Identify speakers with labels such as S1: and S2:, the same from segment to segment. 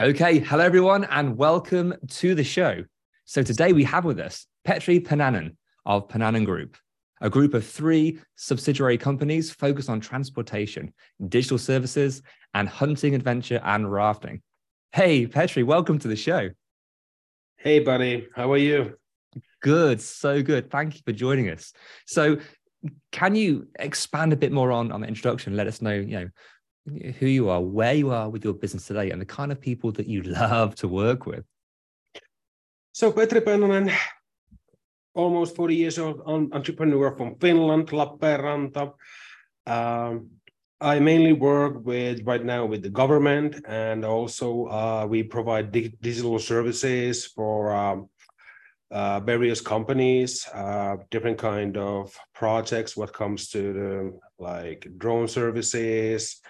S1: Okay, hello everyone, and welcome to the show. So today we have with us Petri Pennanen of Pennanen Group, a group of three subsidiary companies focused on transportation, digital services, and hunting, adventure, and rafting. Hey, Petri, welcome to the show.
S2: Hey, buddy. How are you?
S1: Good, so good. Thank you for joining us. So, can you expand a bit more on, on the introduction? Let us know, you know, who you are, where you are with your business today, and the kind of people that you love to work with.
S2: So, Petri Pennanen, almost 40 years old en- entrepreneur from Finland, Lappeenranta. Um, I mainly work with right now with the government, and also uh, we provide di- digital services for um, uh, various companies, uh, different kind of projects. What comes to the like drone services,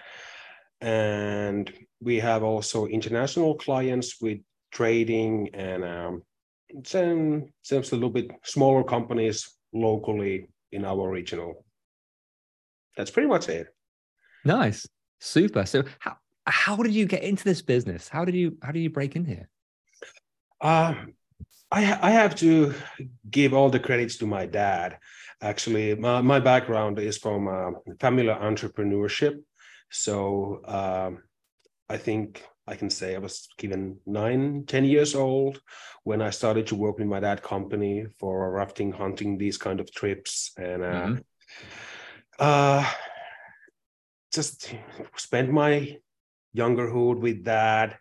S2: and we have also international clients with trading and um, some seems a little bit smaller companies locally in our regional. That's pretty much it.
S1: Nice, super. So, how how did you get into this business? How did you how did you break in here?
S2: Uh, I I have to give all the credits to my dad. Actually, my, my background is from uh, family entrepreneurship. So um, I think I can say I was given nine, 10 years old when I started to work with my dad company for rafting, hunting, these kind of trips. And uh,
S1: Mhm.
S2: uh, just spent my youngerhood with that.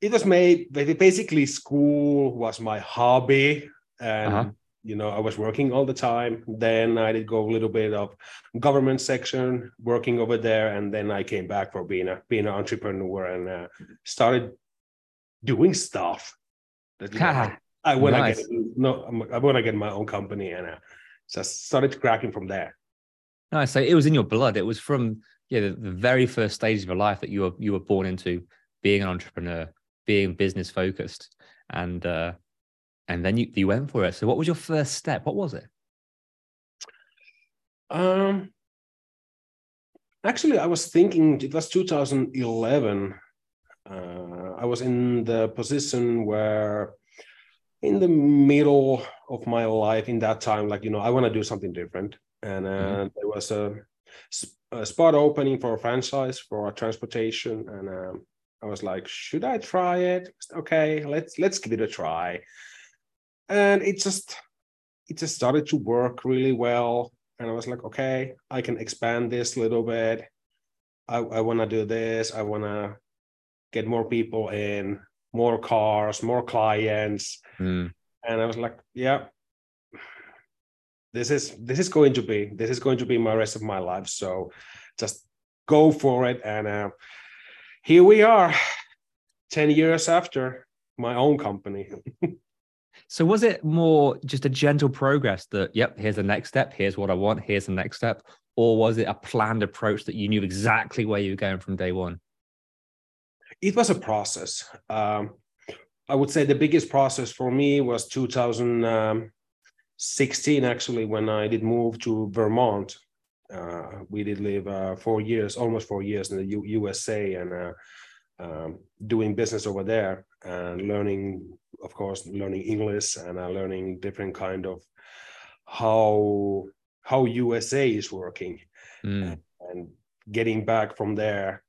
S2: It was made basically school was my hobby, and
S1: Uh-huh.
S2: You know I was working all the time. Then I did go a little bit of government section, working over there, and then I came back for being a being an entrepreneur and uh, started doing stuff. That, you know, I want to
S1: nice.
S2: get no, I'm- I want to get my own company, and uh, just started cracking from there.
S1: nice. So it was in your blood. It was from yeah the, the very first stage of your life that you were you were born into being an entrepreneur, being business focused, and uh, and then you you went for it. So what was your first step? What was it?
S2: Um, actually, I was thinking it was 2011. Uh, I was in the position where, in the middle of my life, in that time, like you know, I want to do something different, and uh,
S1: Mhm.
S2: there was a spot opening for a franchise for transportation, and um, I was like, should I try it? Okay, let's let's give it a try, and it just it just started to work really well and I was like, okay, I can expand this a little bit. I, I want to do this. I want to get more people in, more cars, more clients.
S1: Mm,
S2: And I was like, yeah, this is this is going to be this is going to be my rest of my life. So just go for it. And uh, here we are, ten years after my own company.
S1: So was it more just a gentle progress that, yep, here's the next step, here's what I want, here's the next step? Or was it a planned approach that you knew exactly where you were going from day one?
S2: it was a process. Um, I would say the biggest process for me was 2016, actually, when I did move to Vermont. Uh, we did live uh, four years, almost four years in the U- USA, and uh, um, doing business over there and learning, of course, learning English and uh, learning different kind of how how USA is working.
S1: Mm,
S2: and getting back from there,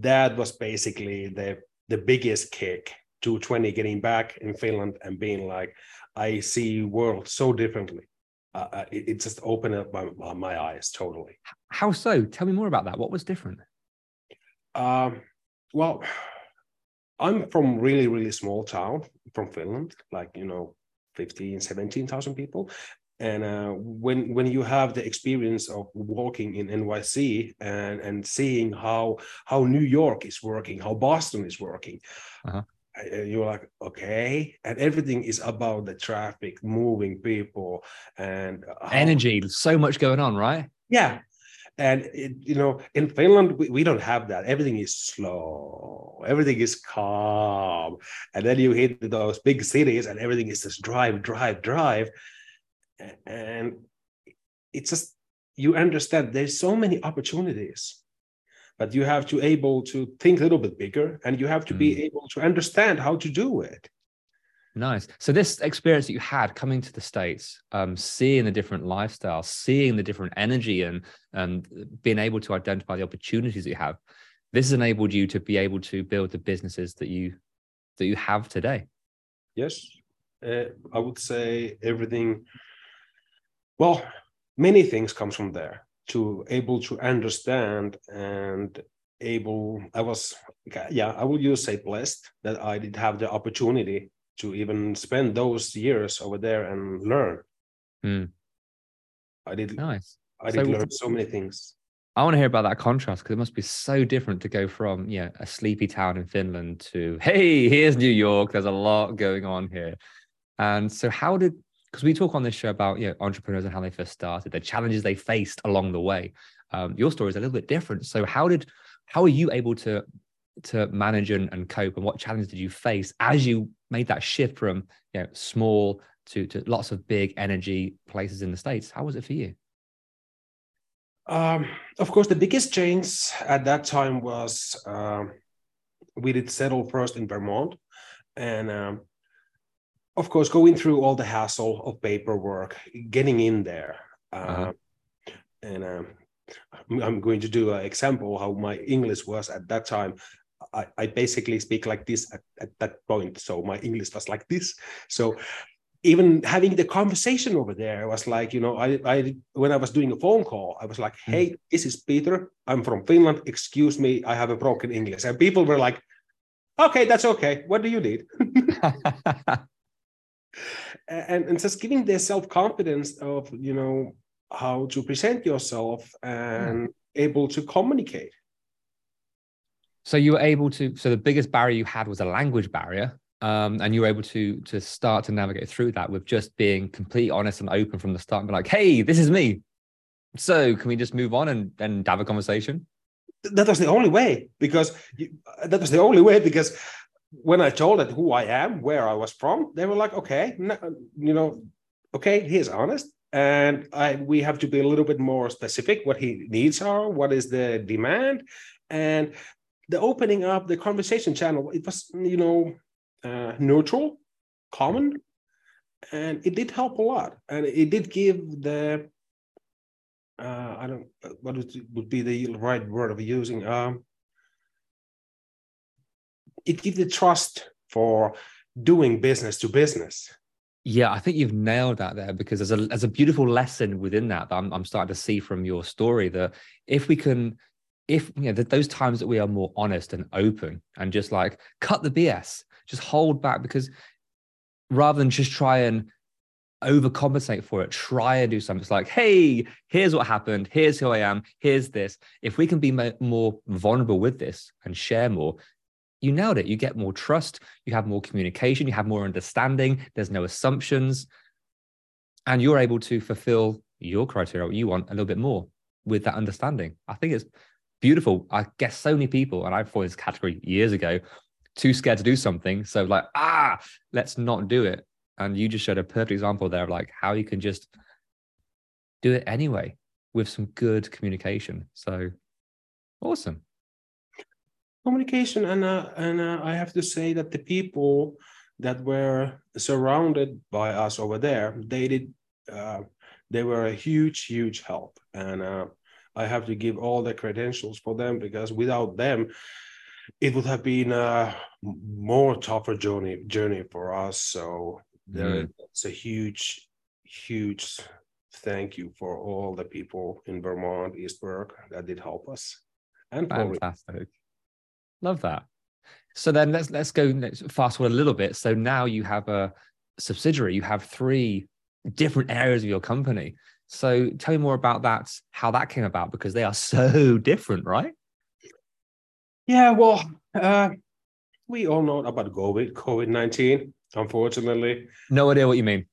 S2: that was basically the the biggest kick. 220 getting back in Finland and being like, I see world so differently. Uh, uh, it, it, just opened up my, my eyes totally.
S1: How so? Tell me more about that. What was different?
S2: Um, well, I'm from really, really small town from Finland, like, you know, 15, 17,000 people. And uh, when when you have the experience of walking in NYC and, and seeing how how New York is working, how Boston is working, uh-huh. you're like, okay, and everything is about the traffic, moving people, and
S1: how, energy. So much going on, right?
S2: Yeah, and it, you know in finland we, we don't have that. Everything is slow. Everything is calm. And then you hit those big cities and everything is just drive drive drive. And it's just you understand there's so many opportunities but you have to able to think a little bit bigger and you have to mm. be able to understand how to do it
S1: Nice. So this experience that you had coming to the states, um, seeing the different lifestyles, seeing the different energy, and and being able to identify the opportunities that you have, this has enabled you to be able to build the businesses that you that you have today.
S2: Yes, uh, I would say everything. Well, many things comes from there. To able to understand and able, I was yeah, I would use say blessed that I did have the opportunity to even spend those years over there and learn.
S1: Mm.
S2: I did
S1: nice.
S2: I did so, learn so many things.
S1: I want to hear about that contrast because it must be so different to go from yeah a sleepy town in Finland to hey here's New York. There's a lot going on here, and so how did because we talk on this show about you know entrepreneurs and how they first started, the challenges they faced along the way. Um, your story is a little bit different. So how did how are you able to to manage and, and cope and what challenges did you face as you made that shift from you know small to to lots of big energy places in the states how was it for you
S2: um, of course the biggest change at that time was um, we did settle first in vermont and um, of course going through all the hassle of paperwork getting in there uh-huh. Um, and um, I'm going to do an example how my English was at that time. I, I basically speak like this at, at that point. So my English was like this. So even having the conversation over there was like, you know, I, I when I was doing a phone call, I was like, hmm. hey, this is Peter. I'm from Finland. Excuse me, I have a broken English. And people were like, okay, that's okay. What do you need? and, and just giving the self-confidence of, you know, how to present yourself and mm. able to communicate.
S1: So you were able to. So the biggest barrier you had was a language barrier, um, and you were able to to start to navigate through that with just being completely honest and open from the start, and be like, "Hey, this is me. So can we just move on and and have a conversation?"
S2: That was the only way because you, that was the only way because when I told it who I am, where I was from, they were like, "Okay, you know, okay, he's honest." and I, we have to be a little bit more specific what he needs are what is the demand and the opening up the conversation channel it was you know uh, neutral common and it did help a lot. And it did give the uh, i don't what would be the right word of using um, it gives the trust for doing business to business.
S1: Yeah, I think you've nailed that there because there's a there's a beautiful lesson within that that I'm, I'm starting to see from your story that if we can if you know those times that we are more honest and open and just like cut the BS, just hold back because rather than just try and overcompensate for it, try and do something. It's like, hey, here's what happened. Here's who I am. Here's this. If we can be more vulnerable with this and share more, you nailed it. You get more trust. You have more communication. You have more understanding. There's no assumptions. And you're able to fulfill your criteria, what you want a little bit more with that understanding. I think it's beautiful. I guess so many people, and I thought this category years ago, too scared to do something. So like, ah, let's not do it. And you just showed a perfect example there of like how you can just do it anyway with some good communication. So awesome.
S2: Communication, and uh, and uh, I have to say that the people that were surrounded by us over there, they did, uh, they were a huge, huge help, and uh, I have to give all the credentials for them because without them, it would have been a more tougher journey journey for us. So there,
S1: Mm.
S2: it's a huge, huge thank you for all the people in Vermont, East Burke that did help us. And
S1: Fantastic. Love that. So then let's let's go let's fast forward a little bit. So now you have a subsidiary, you have three different areas of your company. So tell me more about that, how that came about, because they are so different, right?
S2: Yeah, well, uh, we all know about COVID, COVID 19. Unfortunately,
S1: No idea what you mean.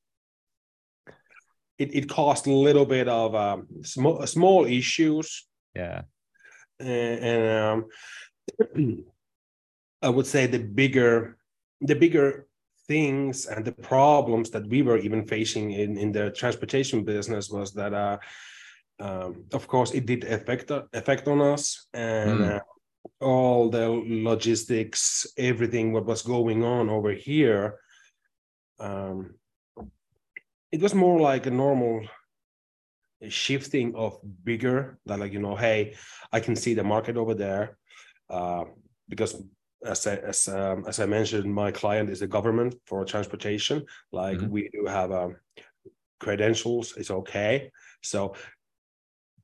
S2: it, it caused a little bit of um, small, small issues.
S1: Yeah.
S2: And, and um, I would say the bigger, the bigger things and the problems that we were even facing in, in the transportation business was that, uh, um, of course, it did affect affect on us and.
S1: Mm.
S2: Uh, all the logistics, everything what was going on over here, um, it was more like a normal shifting of bigger that like you know, hey, I can see the market over there, uh, because as I, as um, as I mentioned, my client is the government for transportation. Like
S1: Mhm.
S2: we do have um, credentials, it's okay. So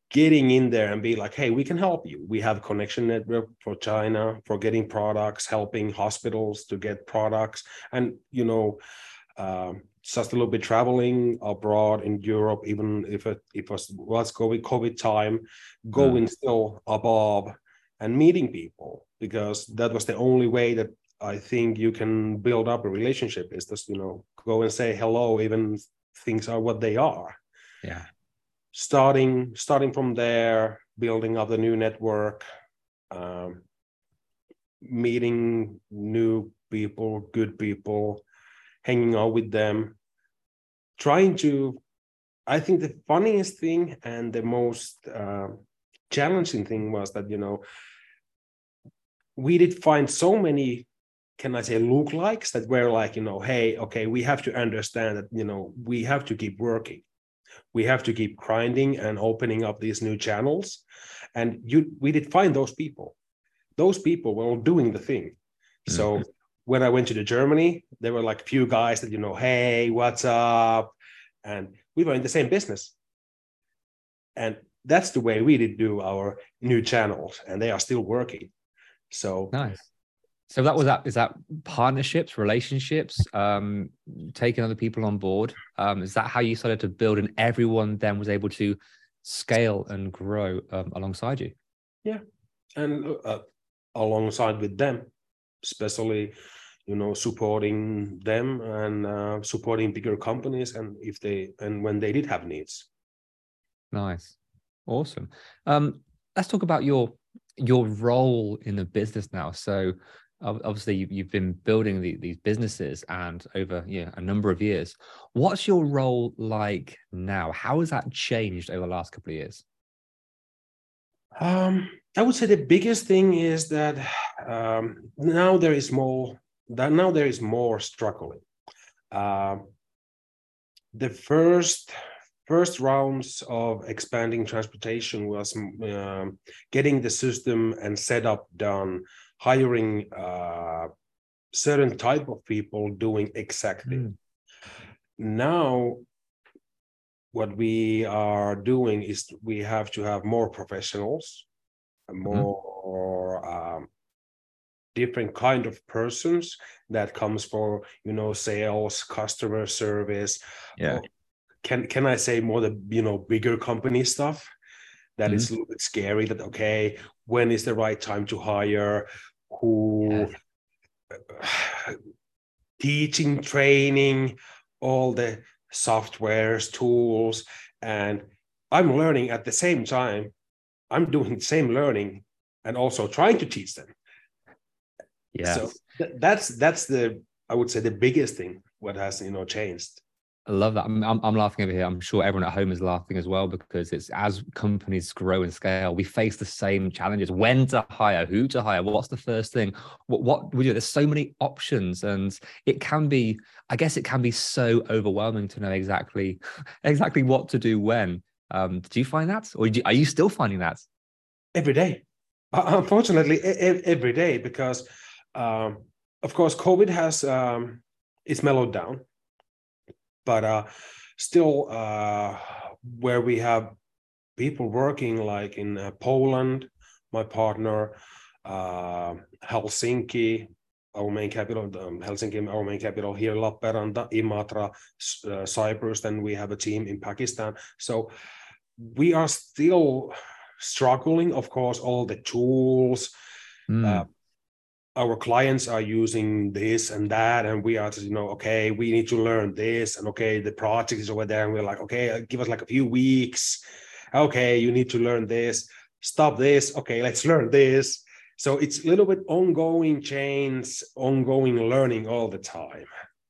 S2: getting in there and be like, hey, we can help you. We have connection network for China for getting products, helping hospitals to get products, and you know, um, just a little bit traveling abroad in Europe, even if it, it was was COVID COVID time, going still above and meeting people because that was the only way that I think you can build up a relationship is just you know go and say hello even things are what they are
S1: Yeah.
S2: starting starting from there building up the new network um, meeting new people good people hanging out with them trying to i think the funniest thing and the most uh, challenging thing was that you know we did find so many can i say look likes that were like you know hey okay we have to understand that you know we have to keep working. We have to keep grinding and opening up these new channels. And you we did find those people. Those people were all doing the thing. So mm-hmm. when i went to the germany there were like a few guys that you know hey what's up? And we were in the same business. And that's the way we did do our new channels and they are still working so
S1: Nice. So that was that. Is that partnerships, relationships, um, taking other people on board? Um, is that how you started to build, and everyone then was able to scale and grow um, alongside you?
S2: Yeah, and uh, alongside with them especially you know supporting them and uh, supporting bigger companies and if they and when they did have needs
S1: Nice, awesome. Um, let's talk about your your role in the business now. So obviously you- you've been building the, these businesses and over yeah a number of years. What's your role like now? How has that changed over the last couple of years?
S2: um i would say the biggest thing is that um now there is more that now there is more struggling um the first first rounds of expanding transportation was um, getting the system and setup done hiring uh, certain type of people doing exactly
S1: Mm.
S2: now what we are doing is we have to have more professionals and more um, different kind of persons that comes for you know sales customer service
S1: Yeah.
S2: Can can i say more the you know bigger company stuff That is mm-hmm. a little bit scary that okay when is the right time to hire? Who teaching training all the softwares tools and i'm learning at the same time. I'm doing the same learning and also trying to teach them.
S1: Yeah.
S2: so th- that's that's the i would say the biggest thing what has you know changed
S1: I love that. I'm, I'm, I'm laughing over here. I'm sure everyone at home is laughing as well because it's as companies grow and scale, we face the same challenges. When to hire, who to hire, what's the first thing, what, what we do. There's so many options, and it can be, I guess, it can be so overwhelming to know exactly, exactly what to do when. Um, did you find that, or you, are you still finding that?
S2: Every day, uh, unfortunately, every day because, um, of course, COVID has um, it's mellowed down, but uh, still, uh, where we have people working like in uh, Poland, my partner, uh, Helsinki, our main capital, um, Helsinki, our main capital here, Lappeenranta, Imatra, uh, Cyprus. Then we have a team in Pakistan. So we are still struggling. Of course, all the tools. Mm. Uh, our clients are using this and that, and we are, just, you know, okay, we need to learn this, and okay, the project is over there, and we're like, okay, uh, give us like a few weeks. Okay, you need to learn this. Stop this. Okay, let's learn this so it's a little bit ongoing change ongoing learning all the time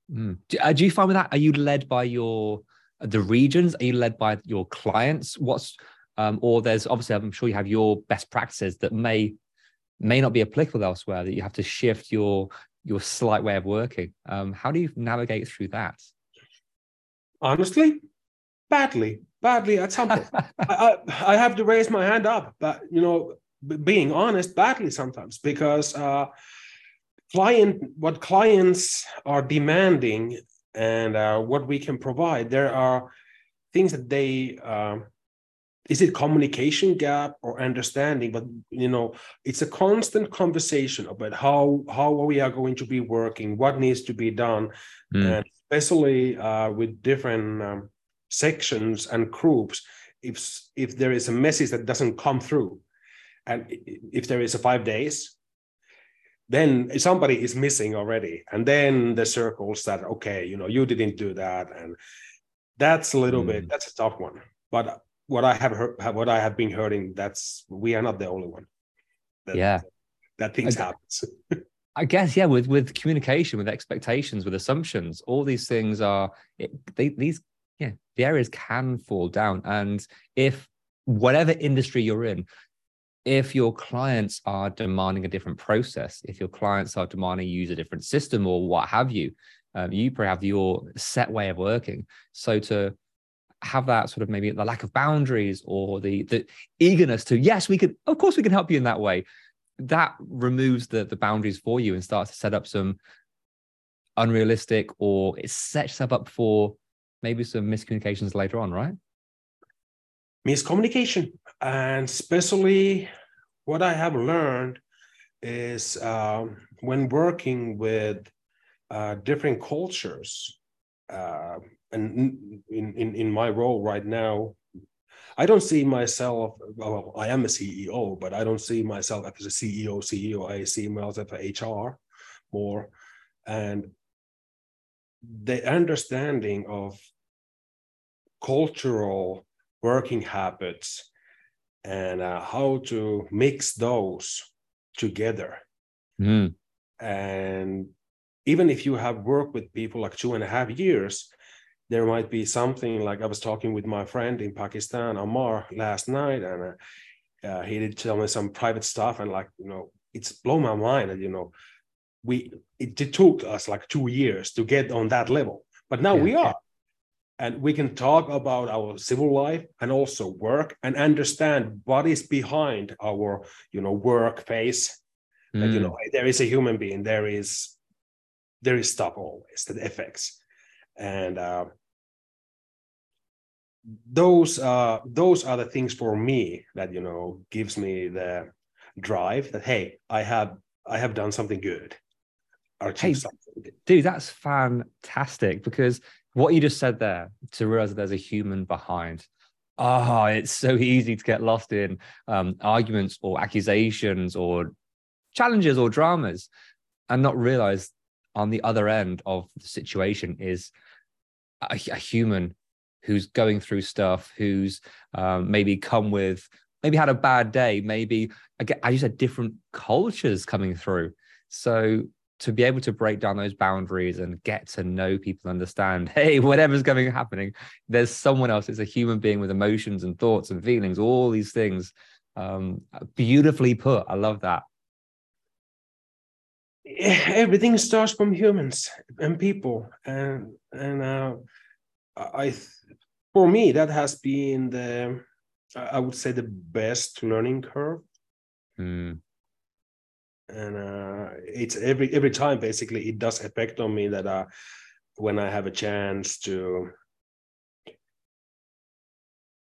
S1: mm. do, uh, do, you find with that are you led by your the regions are you led by your clients what's um, or there's obviously i'm sure you have your best practices that may may not be applicable elsewhere that you have to shift your your slight way of working. Um, how do you navigate through that?
S2: Honestly badly badly at some point. I, I, I have to raise my hand up but you know being honest badly sometimes because uh, client what clients are demanding and uh, what we can provide there are things that they uh, is it communication gap or understanding but you know it's a constant conversation about how how we are going to be working what needs to be done mm. and especially uh, with different um, sections and groups if if there is a message that doesn't come through and if there is a five days then somebody is missing already and then the circles that okay you know you didn't do that and that's a little mm. bit that's a tough one but what i have heard what i have been hearing that's we are not the only one
S1: that, yeah.
S2: that things I, happens.
S1: I guess yeah with with communication with expectations with assumptions all these things are it, they, these yeah the areas can fall down. And if whatever industry you're in if your clients are demanding a different process, if your clients are demanding you use a different system or what have you, um, you probably have your set way of working. So to have that sort of maybe the lack of boundaries or the the eagerness to yes, we could, of course, we can help you in that way. That removes the the boundaries for you and starts to set up some unrealistic or it sets up for maybe some miscommunications later on, right?
S2: miscommunication. And especially what I have learned is um, when working with uh, different cultures, uh, and in, in, in my role right now, I don't see myself, well, I am a CEO, but I don't see myself as a CEO, CEO. I see myself as HR more. And the understanding of cultural working habits and uh, how to mix those together. Mm. And even if you have worked with people like two and a half years, there might be something like I was talking with my friend in Pakistan, Amar, last night, and uh, uh, he did tell me some private stuff, and like you know, it's blown my mind. And you know, we it, it took us like two years to get on that level, but now yeah. we are and we can talk about our civil life and also work and understand what is behind our you know work phase mm. that you know there is a human being there is there is stuff always that affects. And uh, those uh those are the things for me that you know gives me the drive that hey i have i have done something good
S1: hey, dude that's fantastic because what you just said there to realize that there's a human behind. Oh it's so easy to get lost in um, arguments or accusations or challenges or dramas and not realize on the other end of the situation is a, a human who's going through stuff who's um, maybe come with maybe had a bad day maybe again as you said different cultures coming through. So to be able to break down those boundaries and get to know people understand hey whatever's going happening there's someone else it's a human being with emotions and thoughts and feelings all these things um, beautifully put. I love that
S2: everything starts from humans and people and and uh, i for me, that has been the, I would say, the best learning curve.
S1: Mm.
S2: And uh, it's every every time basically it does affect on me that uh, when I have a chance to,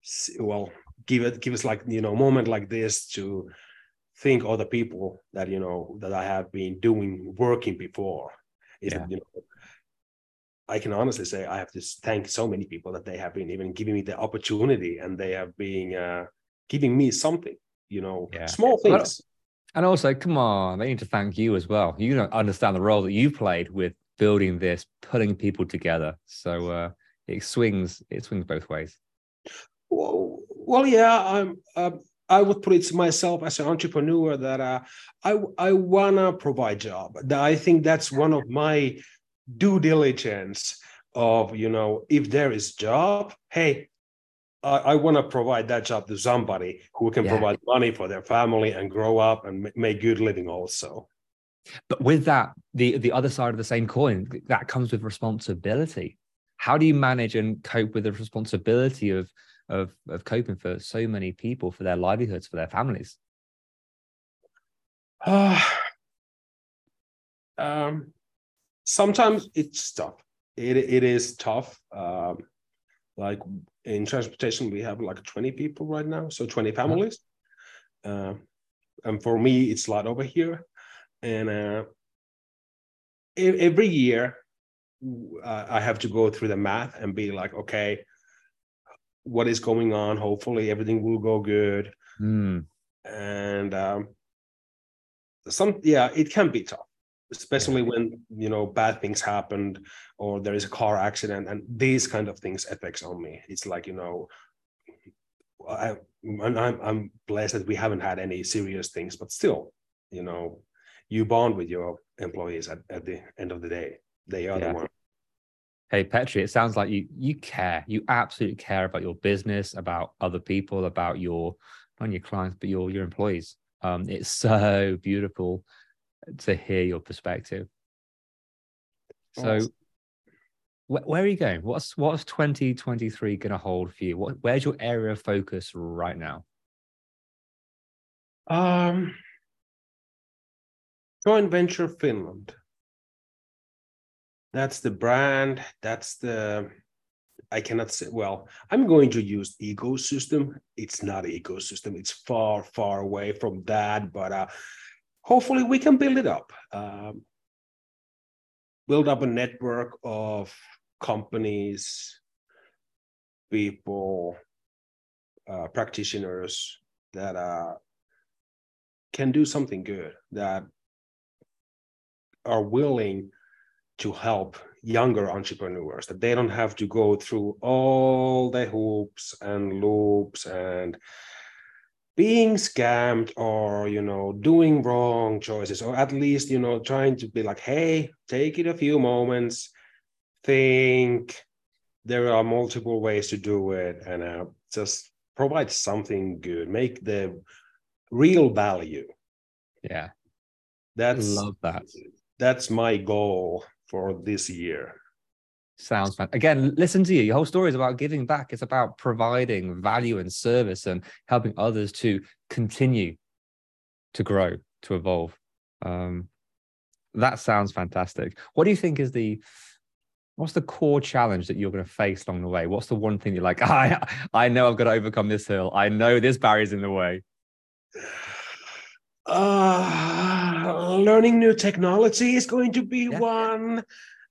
S2: see, well, give it give us like you know moment like this to think other people that you know that I have been doing working before. Is
S1: Yeah.
S2: you know, I can honestly say I have to thank so many people that they have been even giving me the opportunity and they have been uh, giving me something, you know,
S1: Yeah.
S2: small things.
S1: And also, come on, they need to thank you as well. You don't understand the role that you played with building this, putting people together. So uh, it swings, it swings both ways.
S2: Well, well yeah, I'm. Um, I would put it myself as an entrepreneur that uh, I I wanna provide job. That I think that's one of my due diligence of you know if there is job, hey, I, I want to provide that job to somebody who can
S1: Yeah.
S2: provide money for their family and grow up and ma- make good living also.
S1: But with that, the the other side of the same coin, that comes with responsibility. How do you manage and cope with the responsibility of of of coping for so many people for their livelihoods, for their families?
S2: Uh, um, sometimes it's tough. It it is tough. Um, like in transportation, we have like 20 people right now, so 20 families. Uh, and for me, it's a lot over here. And uh, every year, I have to go through the math and be like, okay, what is going on? Hopefully, everything will go good
S1: Hmm.
S2: and um, some yeah it can be tough especially when you know bad things happened or there is a car accident and these kind of things affects on me it's like you know I, I'm, I'm I'm blessed that we haven't had any serious things but still you know you bond with your employees at, at the end of the day they are
S1: Yeah.
S2: the one
S1: Hey Petri, it sounds like you you care. You absolutely care about your business, about other people, about your not your clients, but your your employees. Um, it's so beautiful to hear your perspective. So, wh- where are you going? What's what's 2023 going to hold for you? What where's your area of focus right now?
S2: um joint venture finland that's the brand. That's the i cannot say well i'm going to use ecosystem. It's not ecosystem. It's far far away from that but uh hopefully we can build it up. Um, build up a network of companies people uh, practitioners that uh, can do something good that are willing to help younger entrepreneurs that they don't have to go through all the hoops and loops and being scammed or you know doing wrong choices or at least you know trying to be like hey take it a few moments. Think. There are multiple ways to do it and uh, just provide something good make the real value.
S1: Yeah,
S2: that's
S1: love that.
S2: that's my goal for this year
S1: Sounds fun. Again, listen to you. Your whole story is about giving back. It's about providing value and service and helping others to continue to grow, to evolve. Um, that sounds fantastic. What do you think is the what's the core challenge that you're going to face along the way? What's the one thing you're like, I I know I've got to overcome this hill. I know this barrier's in the way.
S2: Uh, learning new technology is going to be
S1: Yeah.
S2: one.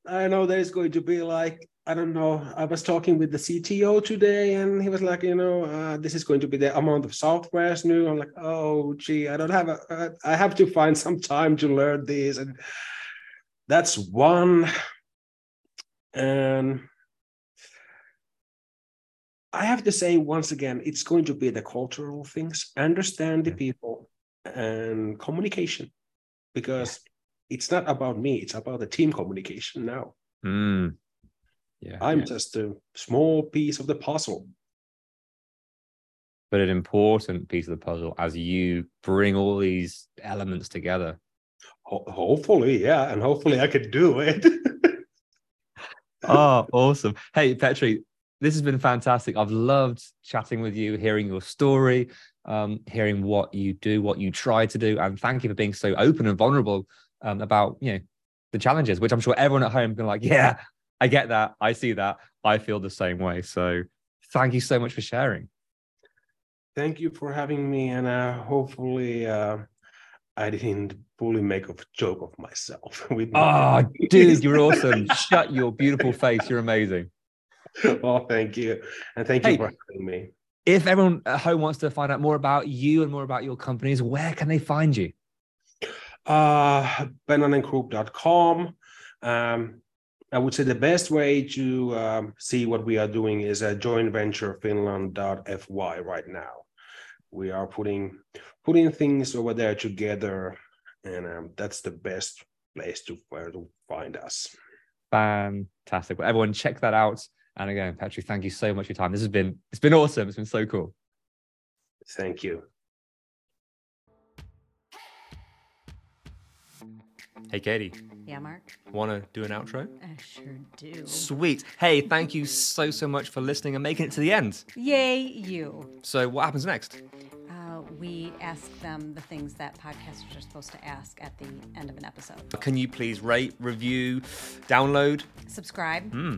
S2: I know there's going to be like i don't know i was talking with the cto today and he was like you know uh, this is going to be the amount of software is new. I'm like oh gee i don't have a uh, i have to find some time to learn this and that's one. And I have to say once again, it's going to be the cultural things, understand the people and communication, because it's not about me, it's about the team communication now.
S1: Mm. Yeah.
S2: I'm
S1: yeah.
S2: just a small piece of the puzzle.
S1: but an important piece of the puzzle as you bring all these elements together.
S2: Ho- hopefully, yeah, and hopefully I could do it.
S1: Oh, awesome. Hey, Petri, this has been fantastic. I've loved chatting with you, hearing your story, um, hearing what you do, what you try to do, and thank you for being so open and vulnerable um, about you know the challenges, which I'm sure everyone at home can like, yeah, I get that, I see that, I feel the same way. So thank you so much for sharing.
S2: Thank you for having me, and uh, hopefully. Uh, I didn't fully make a joke of myself.
S1: With oh, dude, you're awesome. Shut your beautiful face. You're amazing.
S2: well, thank you. And thank you for having me.
S1: If everyone at home wants to find out more about you and more about your companies, where can they find you?
S2: Uh, pennanengroup.com. Um, I would say the best way to um, see what we are doing is at jointventurefinland.fy right now. We are putting putting things over there together, and um, that's the best place to where to find us.
S1: Fantastic! Well, everyone, check that out. And again, Patrick, thank you so much for your time. This has been it's been awesome. It's been so cool.
S2: Thank you.
S1: Hey, Katie.
S3: Yeah, Mark.
S1: Want to do an outro?
S3: I sure do.
S1: Sweet. Hey, thank you so, so much for listening and making it to the end.
S3: Yay, you.
S1: So, what happens next?
S3: Uh, we ask them the things that podcasters are supposed to ask at the end of an episode.
S1: Can you please rate, review, download,
S3: subscribe?
S1: Hmm.